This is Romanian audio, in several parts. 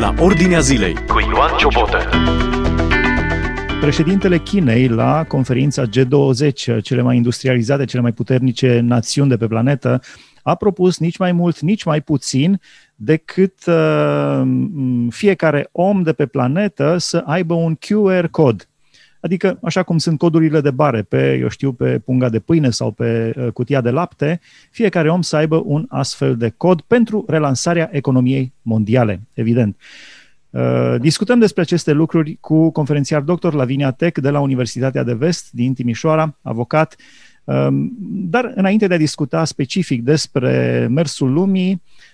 la Ordinea Zilei cu Ioan Ciobotă. Președintele Chinei la conferința G20, cele mai industrializate, cele mai puternice națiuni de pe planetă, a propus nici mai mult, nici mai puțin decât uh, fiecare om de pe planetă să aibă un QR cod. Adică, așa cum sunt codurile de bare pe, eu știu, pe punga de pâine sau pe uh, cutia de lapte, fiecare om să aibă un astfel de cod pentru relansarea economiei mondiale, evident. Uh, discutăm despre aceste lucruri cu conferențiar dr. Lavinia Tec de la Universitatea de Vest din Timișoara, avocat. Um, dar înainte de a discuta specific despre mersul lumii, Uh,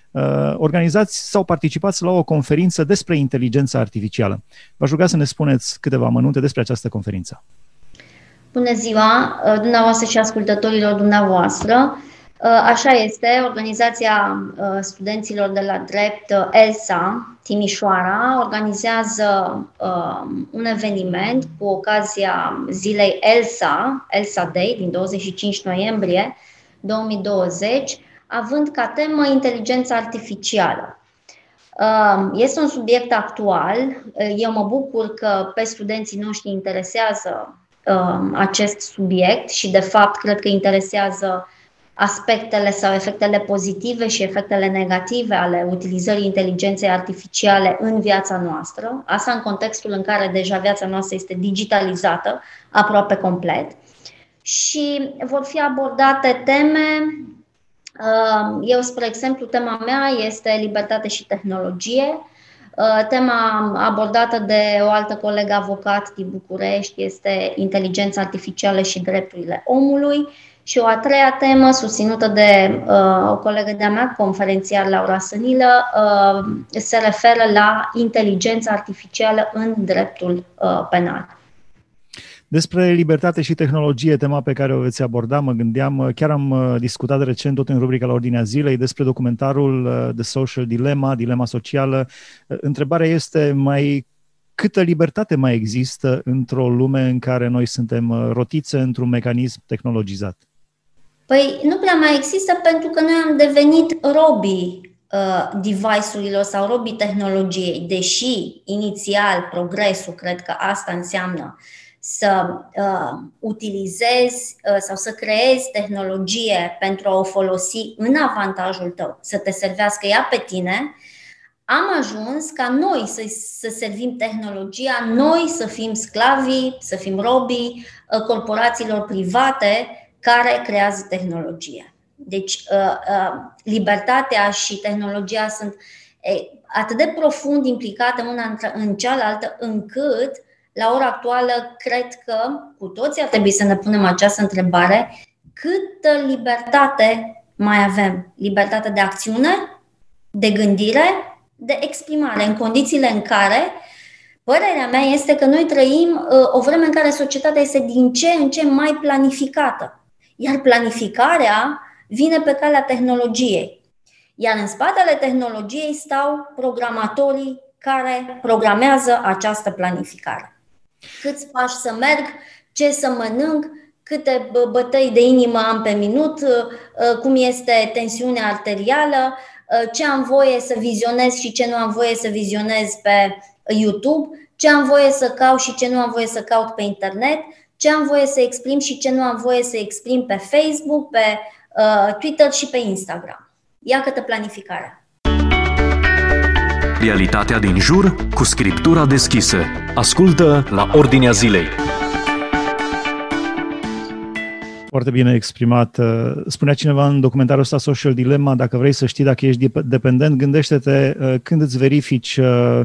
organizați sau participați la o conferință despre inteligența artificială. V-aș ruga să ne spuneți câteva amănunte despre această conferință. Bună ziua, uh, dumneavoastră și ascultătorilor dumneavoastră. Uh, așa este, organizația studenților de la drept ELSA Timișoara organizează un eveniment cu ocazia zilei ELSA, ELSA Day, din 25 noiembrie 2020, având ca temă inteligența artificială. Um, este un subiect actual. Eu mă bucur că pe studenții noștri interesează um, acest subiect și, de fapt, cred că interesează aspectele sau efectele pozitive și efectele negative ale utilizării inteligenței artificiale în viața noastră. Asta în contextul în care deja viața noastră este digitalizată aproape complet. Și vor fi abordate teme eu, spre exemplu, tema mea este libertate și tehnologie. Tema abordată de o altă colegă avocat din București este inteligența artificială și drepturile omului. Și o a treia temă, susținută de uh, o colegă de-a mea, conferențiar Laura Sănilă, uh, se referă la inteligența artificială în dreptul uh, penal. Despre libertate și tehnologie, tema pe care o veți aborda, mă gândeam, chiar am uh, discutat recent tot în rubrica la Ordinea Zilei despre documentarul uh, The Social Dilemma, Dilema Socială. Uh, întrebarea este mai câtă libertate mai există într-o lume în care noi suntem rotițe într-un mecanism tehnologizat? Păi nu prea mai există pentru că noi am devenit robii uh, device-urilor sau robii tehnologiei, deși inițial progresul, cred că asta înseamnă să uh, utilizezi uh, sau să creezi tehnologie pentru a o folosi în avantajul tău, să te servească ea pe tine, am ajuns ca noi să, să servim tehnologia, noi să fim sclavii, să fim robii uh, corporațiilor private care creează tehnologie. Deci, uh, uh, libertatea și tehnologia sunt atât de profund implicate una în cealaltă, încât la ora actuală, cred că cu toții ar trebui să ne punem această întrebare. Câtă libertate mai avem? Libertate de acțiune, de gândire, de exprimare, în condițiile în care Părerea mea este că noi trăim uh, o vreme în care societatea este din ce în ce mai planificată. Iar planificarea vine pe calea tehnologiei. Iar în spatele tehnologiei stau programatorii care programează această planificare câți pași să merg, ce să mănânc, câte bătăi de inimă am pe minut, uh, uh, cum este tensiunea arterială, uh, ce am voie să vizionez și ce nu am voie să vizionez pe YouTube, ce am voie să caut și ce nu am voie să caut pe internet, ce am voie să exprim și ce nu am voie să exprim pe Facebook, pe Twitter și pe Instagram. Ia câtă planificarea. Realitatea din jur cu scriptura deschisă. Ascultă la Ordinea Zilei. Foarte bine exprimat. Spunea cineva în documentarul ăsta Social Dilemma, dacă vrei să știi dacă ești dependent, gândește-te uh, când îți verifici uh,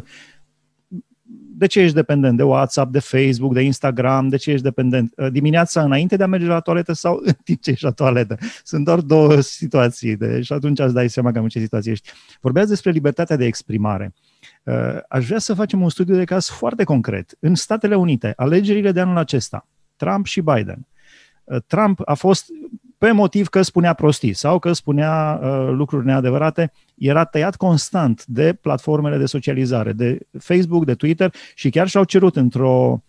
de ce ești dependent? De WhatsApp, de Facebook, de Instagram? De ce ești dependent? Uh, dimineața înainte de a merge la toaletă sau în timp ce ești la toaletă? Sunt doar două situații. Deci atunci îți dai seama cam în ce situație ești. Vorbeați despre libertatea de exprimare. Uh, aș vrea să facem un studiu de caz foarte concret. În Statele Unite, alegerile de anul acesta, Trump și Biden. Uh, Trump a fost pe motiv că spunea prostii sau că spunea uh, lucruri neadevărate, era tăiat constant de platformele de socializare, de Facebook, de Twitter și chiar și-au cerut într-o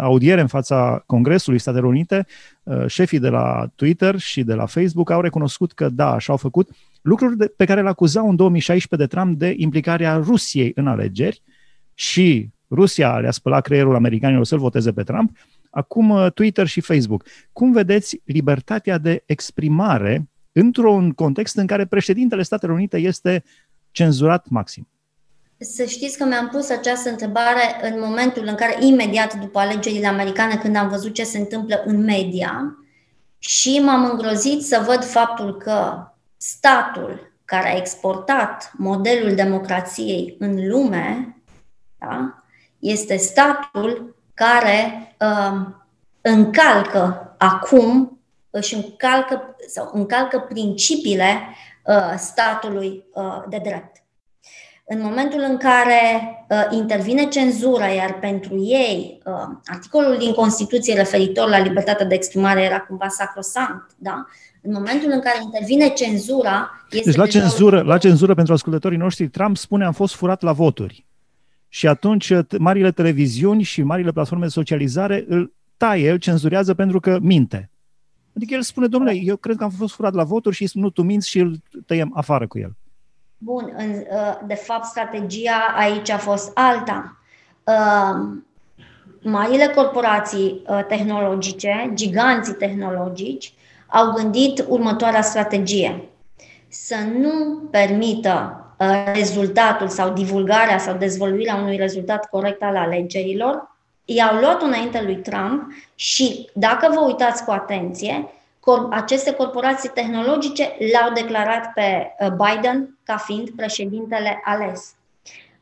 audiere în fața Congresului Statelor Unite, șefii de la Twitter și de la Facebook au recunoscut că da, așa au făcut lucruri de, pe care le acuzau în 2016 de Trump de implicarea Rusiei în alegeri și Rusia le-a spălat creierul americanilor să-l voteze pe Trump, acum Twitter și Facebook. Cum vedeți libertatea de exprimare într-un context în care președintele Statelor Unite este cenzurat maxim? Să știți că mi-am pus această întrebare în momentul în care, imediat după alegerile americane, când am văzut ce se întâmplă în media și m-am îngrozit să văd faptul că statul care a exportat modelul democrației în lume da, este statul care uh, încalcă acum, își încalcă sau încalcă principiile uh, statului uh, de drept. În momentul în care uh, intervine cenzura, iar pentru ei uh, articolul din Constituție referitor la libertatea de exprimare era cumva sacrosant, da? În momentul în care intervine cenzura... Este deci la cenzură, la cenzură pentru ascultătorii noștri, Trump spune am fost furat la voturi. Și atunci uh, marile televiziuni și marile platforme de socializare îl taie, îl cenzurează pentru că minte. Adică el spune, domnule, eu cred că am fost furat la voturi și nu tu minți și îl tăiem afară cu el. Bun, uh, de fapt, strategia aici a fost alta. Uh, marile corporații uh, tehnologice, giganții tehnologici, au gândit următoarea strategie. Să nu permită rezultatul sau divulgarea sau dezvăluirea unui rezultat corect al alegerilor, i-au luat înainte lui Trump și, dacă vă uitați cu atenție, aceste corporații tehnologice l-au declarat pe uh, Biden ca fiind președintele ales.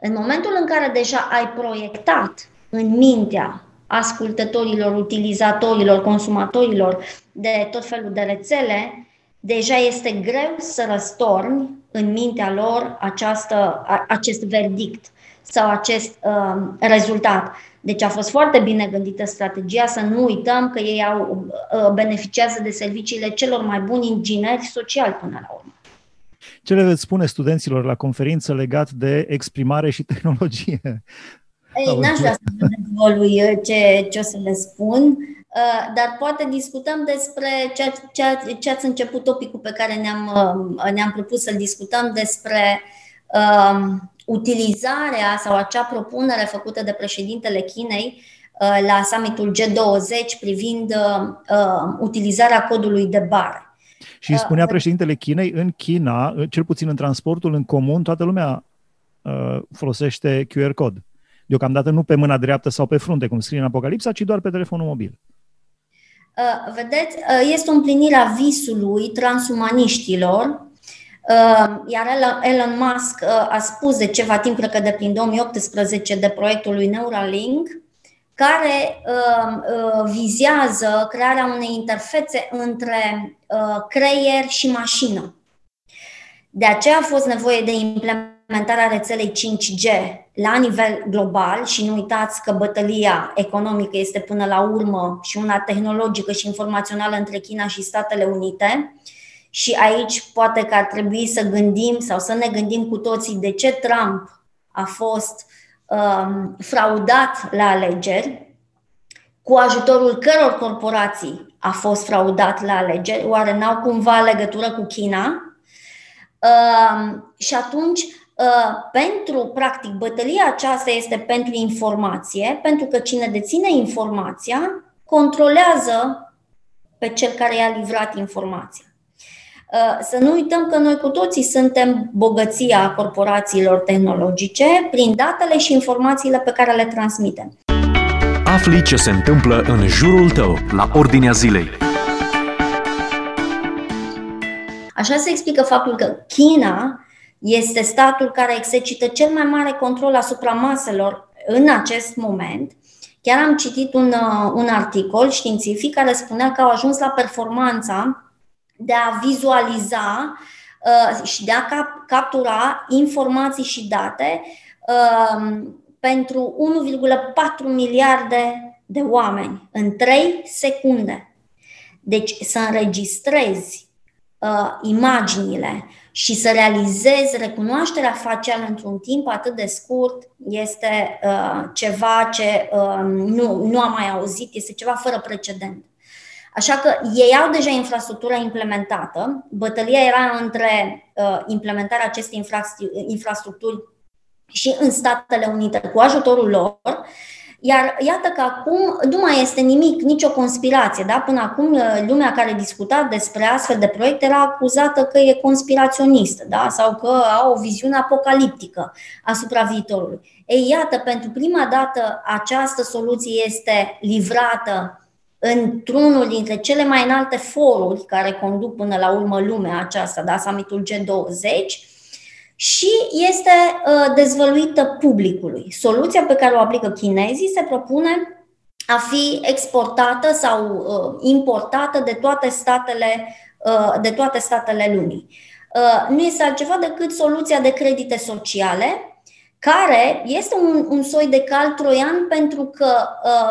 În momentul în care deja ai proiectat în mintea ascultătorilor, utilizatorilor, consumatorilor de tot felul de rețele, deja este greu să răstorni în mintea lor această, acest verdict sau acest uh, rezultat. Deci a fost foarte bine gândită strategia, să nu uităm că ei au, uh, beneficiază de serviciile celor mai buni ingineri sociali până la urmă. Ce le veți spune studenților la conferință legat de exprimare și tehnologie? Ei, n-aș vrea să dezvolui uh, ce, ce o să le spun, uh, dar poate discutăm despre ce, ce, ce ați început topicul pe care ne-am, ne-am propus să-l discutăm despre um, utilizarea sau acea propunere făcută de președintele Chinei uh, la summitul G20 privind uh, uh, utilizarea codului de bare. Și spunea președintele Chinei, în China, cel puțin în transportul în comun, toată lumea folosește QR cod. Deocamdată nu pe mâna dreaptă sau pe frunte, cum scrie în Apocalipsa, ci doar pe telefonul mobil. Vedeți, este o împlinire a visului transumaniștilor Ehm, iar Elon Musk uh, a spus de ceva timp, cred că de prin 2018, de proiectul lui Neuralink, care ehm, uh, vizează crearea unei interfețe între uh, creier și mașină. De aceea a fost nevoie de implementarea rețelei 5G la nivel global și nu uitați că bătălia economică este până la urmă și una tehnologică și informațională între China și Statele Unite. Și aici poate că ar trebui să gândim sau să ne gândim cu toții de ce Trump a fost um, fraudat la alegeri, cu ajutorul căror corporații a fost fraudat la alegeri, oare n-au cumva legătură cu China? Uh, și atunci, uh, pentru, practic, bătălia aceasta este pentru informație, pentru că cine deține informația controlează pe cel care i-a livrat informația. Uh, să nu uităm că noi cu toții suntem bogăția corporațiilor tehnologice prin datele și informațiile pe care le transmitem. Afli ce se întâmplă în jurul tău, la ordinea zilei. Așa se explică faptul că China este statul care exercită cel mai mare control asupra maselor în acest moment. Chiar am citit un, uh, un articol științific care spunea că au ajuns la performanța de a vizualiza uh, și de a cap- captura informații și date uh, pentru 1,4 miliarde de oameni în 3 secunde. Deci să înregistrezi uh, imaginile și să realizezi recunoașterea facială într-un timp atât de scurt este uh, ceva ce uh, nu, nu am mai auzit, este ceva fără precedent. Așa că ei au deja infrastructura implementată. Bătălia era între uh, implementarea acestei infrastructuri și în Statele Unite cu ajutorul lor iar iată că acum nu mai este nimic, nicio conspirație. Da? Până acum, uh, lumea care discuta despre astfel de proiecte era acuzată că e conspiraționistă da? sau că au o viziune apocaliptică asupra viitorului. Ei, iată, pentru prima dată această soluție este livrată într-unul dintre cele mai înalte foruri care conduc până la urmă lumea aceasta, da? summitul G20, și este uh, dezvăluită publicului. Soluția pe care o aplică chinezii se propune a fi exportată sau uh, importată de toate statele, uh, de toate statele lumii. Nu este altceva decât soluția de credite sociale, care este un, un soi de cal troian pentru că,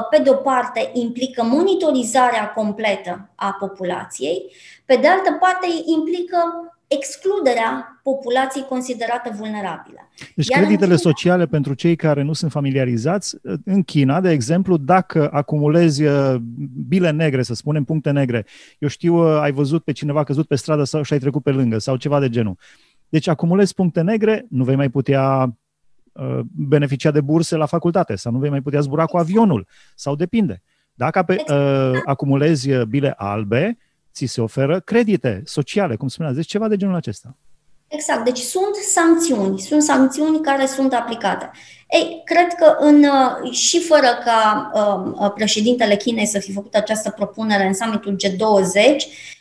pe de o parte, implică monitorizarea completă a populației, pe de altă parte, implică excluderea populației considerată vulnerabilă. Deci Iar creditele China... sociale pentru cei care nu sunt familiarizați, în China, de exemplu, dacă acumulezi uh, bile negre, să spunem, puncte negre, eu știu, uh, ai văzut pe cineva căzut pe stradă sau și ai trecut pe lângă sau ceva de genul. Deci acumulezi puncte negre, nu vei mai putea uh, beneficia de burse la facultate sau nu vei mai putea zbura cu avionul sau depinde. Dacă pe, uh, acumulezi bile albe, ți se oferă credite sociale, cum spuneați, deci ceva de genul acesta. Exact, deci sunt sancțiuni, sunt sancțiuni care sunt aplicate. Ei, cred că în, uh, și fără ca uh, președintele Chinei să fi făcut această propunere în summitul G20,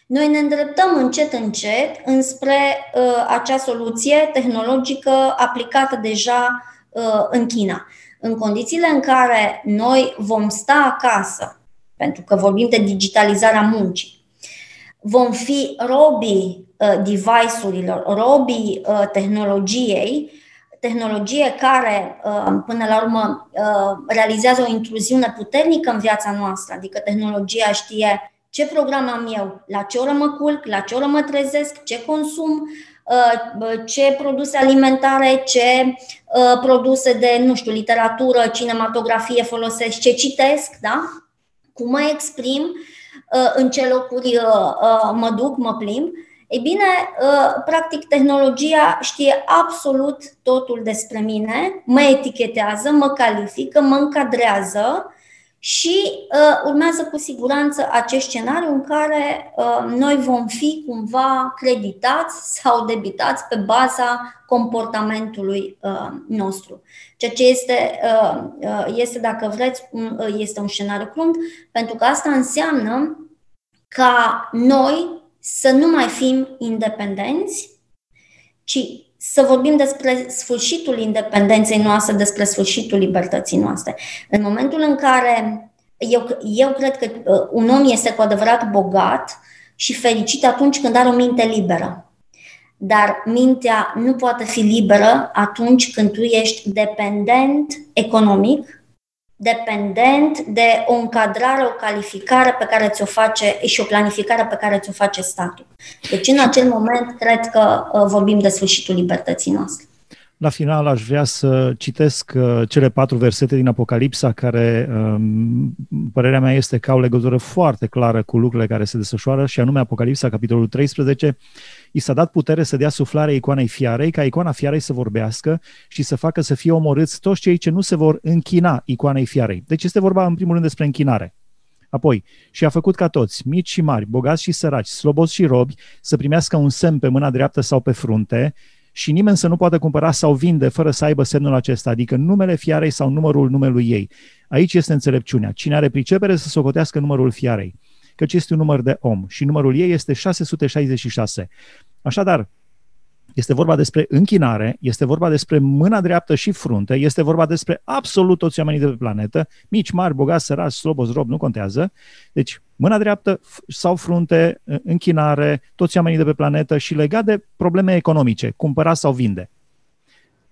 noi ne îndreptăm încet, încet înspre uh, acea soluție tehnologică aplicată deja uh, în China. În condițiile în care noi vom sta acasă, pentru că vorbim de digitalizarea muncii, vom fi robii uh, device-urilor, robii uh, tehnologiei, tehnologie care, uh, până la urmă, realizează o intruziune puternică în viața noastră, adică tehnologia știe ce program am eu, la ce oră mă culc, la ce oră mă trezesc, ce consum, ce produse alimentare, ce produse de, nu știu, literatură, cinematografie folosesc, ce citesc, da? cum mă exprim, Uh, în ce locuri uh, uh, mă duc, mă plimb. Ei bine, practic, tehnologia știe absolut totul despre mine, mă etichetează, mă califică, mă încadrează și uh, urmează cu siguranță acest scenariu în care uh, noi vom fi cumva creditați sau debitați pe baza comportamentului uh, nostru. Ceea ce este, uh, uh, este dacă vreți, un, uh, este un scenariu crunt, pentru că asta înseamnă ca noi să nu mai fim independenți, ci să vorbim despre sfârșitul independenței noastre, despre sfârșitul libertății noastre. În momentul în care eu, eu cred că uh, un om este cu adevărat bogat și fericit atunci când are o minte liberă. Dar mintea nu poate fi liberă atunci când tu ești dependent economic dependent de o încadrare, o calificare pe care ți-o face și o planificare pe care ți-o face statul. Deci în acel moment cred că uh, vorbim de sfârșitul libertății noastre. La final aș vrea să citesc uh, cele patru versete din Apocalipsa care, um, părerea mea este că au legătură foarte clară cu lucrurile care se desfășoară și anume Apocalipsa, capitolul 13, i s-a dat putere să dea suflare icoanei fiarei, ca icoana fiarei să vorbească și să facă să fie omorâți toți cei ce nu se vor închina icoanei fiarei. Deci este vorba în primul rând despre închinare. Apoi, și a făcut ca toți, mici și mari, bogați și săraci, slobozi și robi, să primească un semn pe mâna dreaptă sau pe frunte, și nimeni să nu poată cumpăra sau vinde fără să aibă semnul acesta, adică numele fiarei sau numărul numelui ei. Aici este înțelepciunea. Cine are pricepere să socotească numărul fiarei căci este un număr de om și numărul ei este 666. Așadar, este vorba despre închinare, este vorba despre mâna dreaptă și frunte, este vorba despre absolut toți oamenii de pe planetă, mici, mari, bogați, săraci, slobos, rob, nu contează. Deci, mâna dreaptă sau frunte, închinare, toți oamenii de pe planetă și legat de probleme economice, cumpăra sau vinde.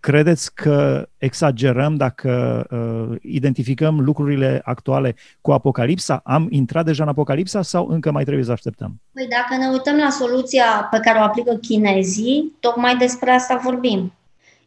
credeți că exagerăm dacă uh, identificăm lucrurile actuale cu Apocalipsa? Am intrat deja în Apocalipsa sau încă mai trebuie să așteptăm? Păi dacă ne uităm la soluția pe care o aplică chinezii, tocmai despre asta vorbim.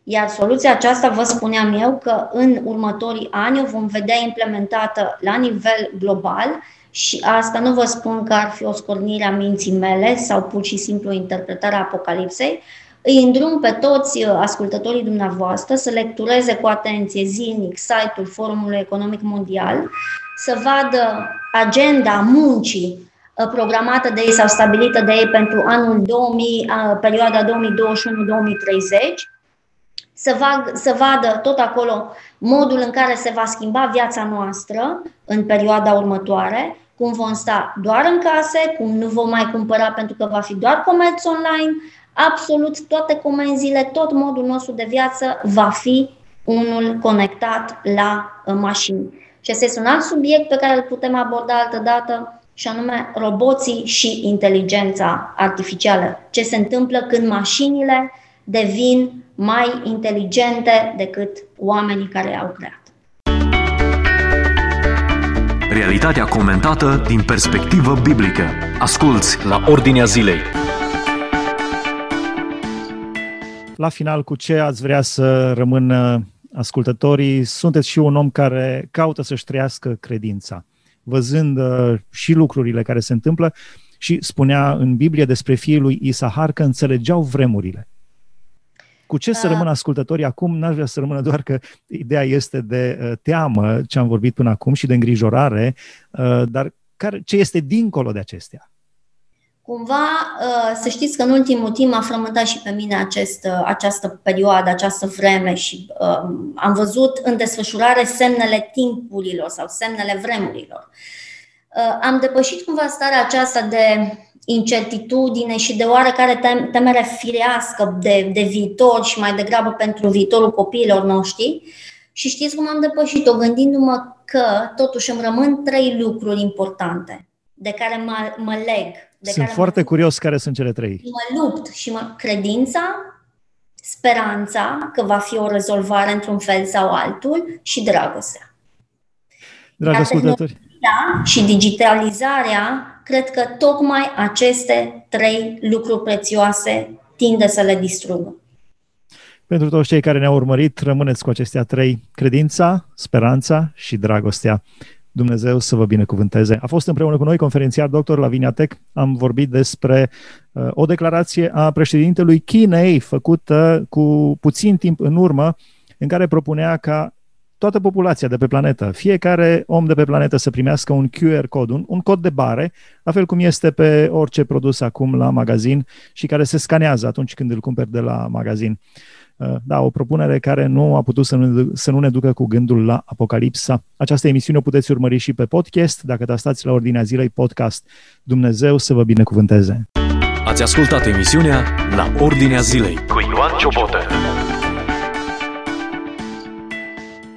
Iar soluția aceasta, vă spuneam eu, că în următorii ani o vom vedea implementată la nivel global și asta nu vă spun că ar fi o scornire a minții mele sau pur și simplu interpretarea apocalipsei, îi îndrum pe toți uh, ascultătorii dumneavoastră să lectureze cu atenție zilnic site-ul Forumului Economic Mondial, să vadă agenda muncii uh, programată de ei sau stabilită de ei pentru anul 2000, uh, perioada 2021-2030, să, vad, să vadă tot acolo modul în care se va schimba viața noastră în perioada următoare, cum vom sta doar în case, cum nu vom mai cumpăra pentru că va fi doar comerț online, absolut toate comenzile, tot modul nostru de viață va fi unul conectat la uh, mașini. Și este un alt subiect pe care îl putem aborda altă dată, și anume roboții și inteligența artificială. Ce se întâmplă când mașinile devin mai inteligente decât oamenii care le-au creat. Realitatea comentată din perspectivă biblică. Asculți la Ordinea Zilei. La final, cu ce ați vrea să rămână ascultătorii? Sunteți și un om care caută să-și trăiască credința, văzând uh, și lucrurile care se întâmplă și spunea în Biblie despre fiul lui Isahar că înțelegeau vremurile. Cu ce să da. rămână ascultătorii acum? N-aș vrea să rămână doar că ideea este de uh, teamă, ce am vorbit până acum, și de îngrijorare, uh, dar care, ce este dincolo de acestea? Cumva, uh, să știți că în ultimul timp a frământat și pe mine acest, această perioadă, această vreme și uh, am văzut în desfășurare semnele timpurilor sau semnele vremurilor. Uh, am depășit cumva starea aceasta de incertitudine și de oarecare temere firească de, de viitor și mai degrabă pentru viitorul copiilor noștri. Și știți cum am depășit-o, gândindu-mă că totuși îmi rămân trei lucruri importante de care mă, mă leg. De sunt care foarte mă, curios care sunt cele trei. Mă lupt și mă, credința, speranța că va fi o rezolvare într-un fel sau altul și dragostea. Dragi ascultători. Și digitalizarea cred că tocmai aceste trei lucruri prețioase tinde să le distrugă. Pentru toți cei care ne-au urmărit, rămâneți cu acestea trei, credința, speranța și dragostea. Dumnezeu să vă binecuvânteze. A fost împreună cu noi conferențiar doctor Lavinia Tech. Am vorbit despre uh, o declarație a președintelui Chinei făcută cu puțin timp în urmă, în care propunea ca toată populația de pe planetă, fiecare om de pe planetă să primească un QR cod, un, un cod de bare, la fel cum este pe orice produs acum la magazin și care se scanează atunci când îl cumperi de la magazin. Uh, da, o propunere care nu a putut să nu, să nu ne ducă cu gândul la Apocalipsa. Această emisiune o puteți urmări și pe podcast, dacă tastați la Ordinea Zilei Podcast. Dumnezeu să vă binecuvânteze! Ați ascultat emisiunea La Ordinea Zilei cu Ioan Ciobotă.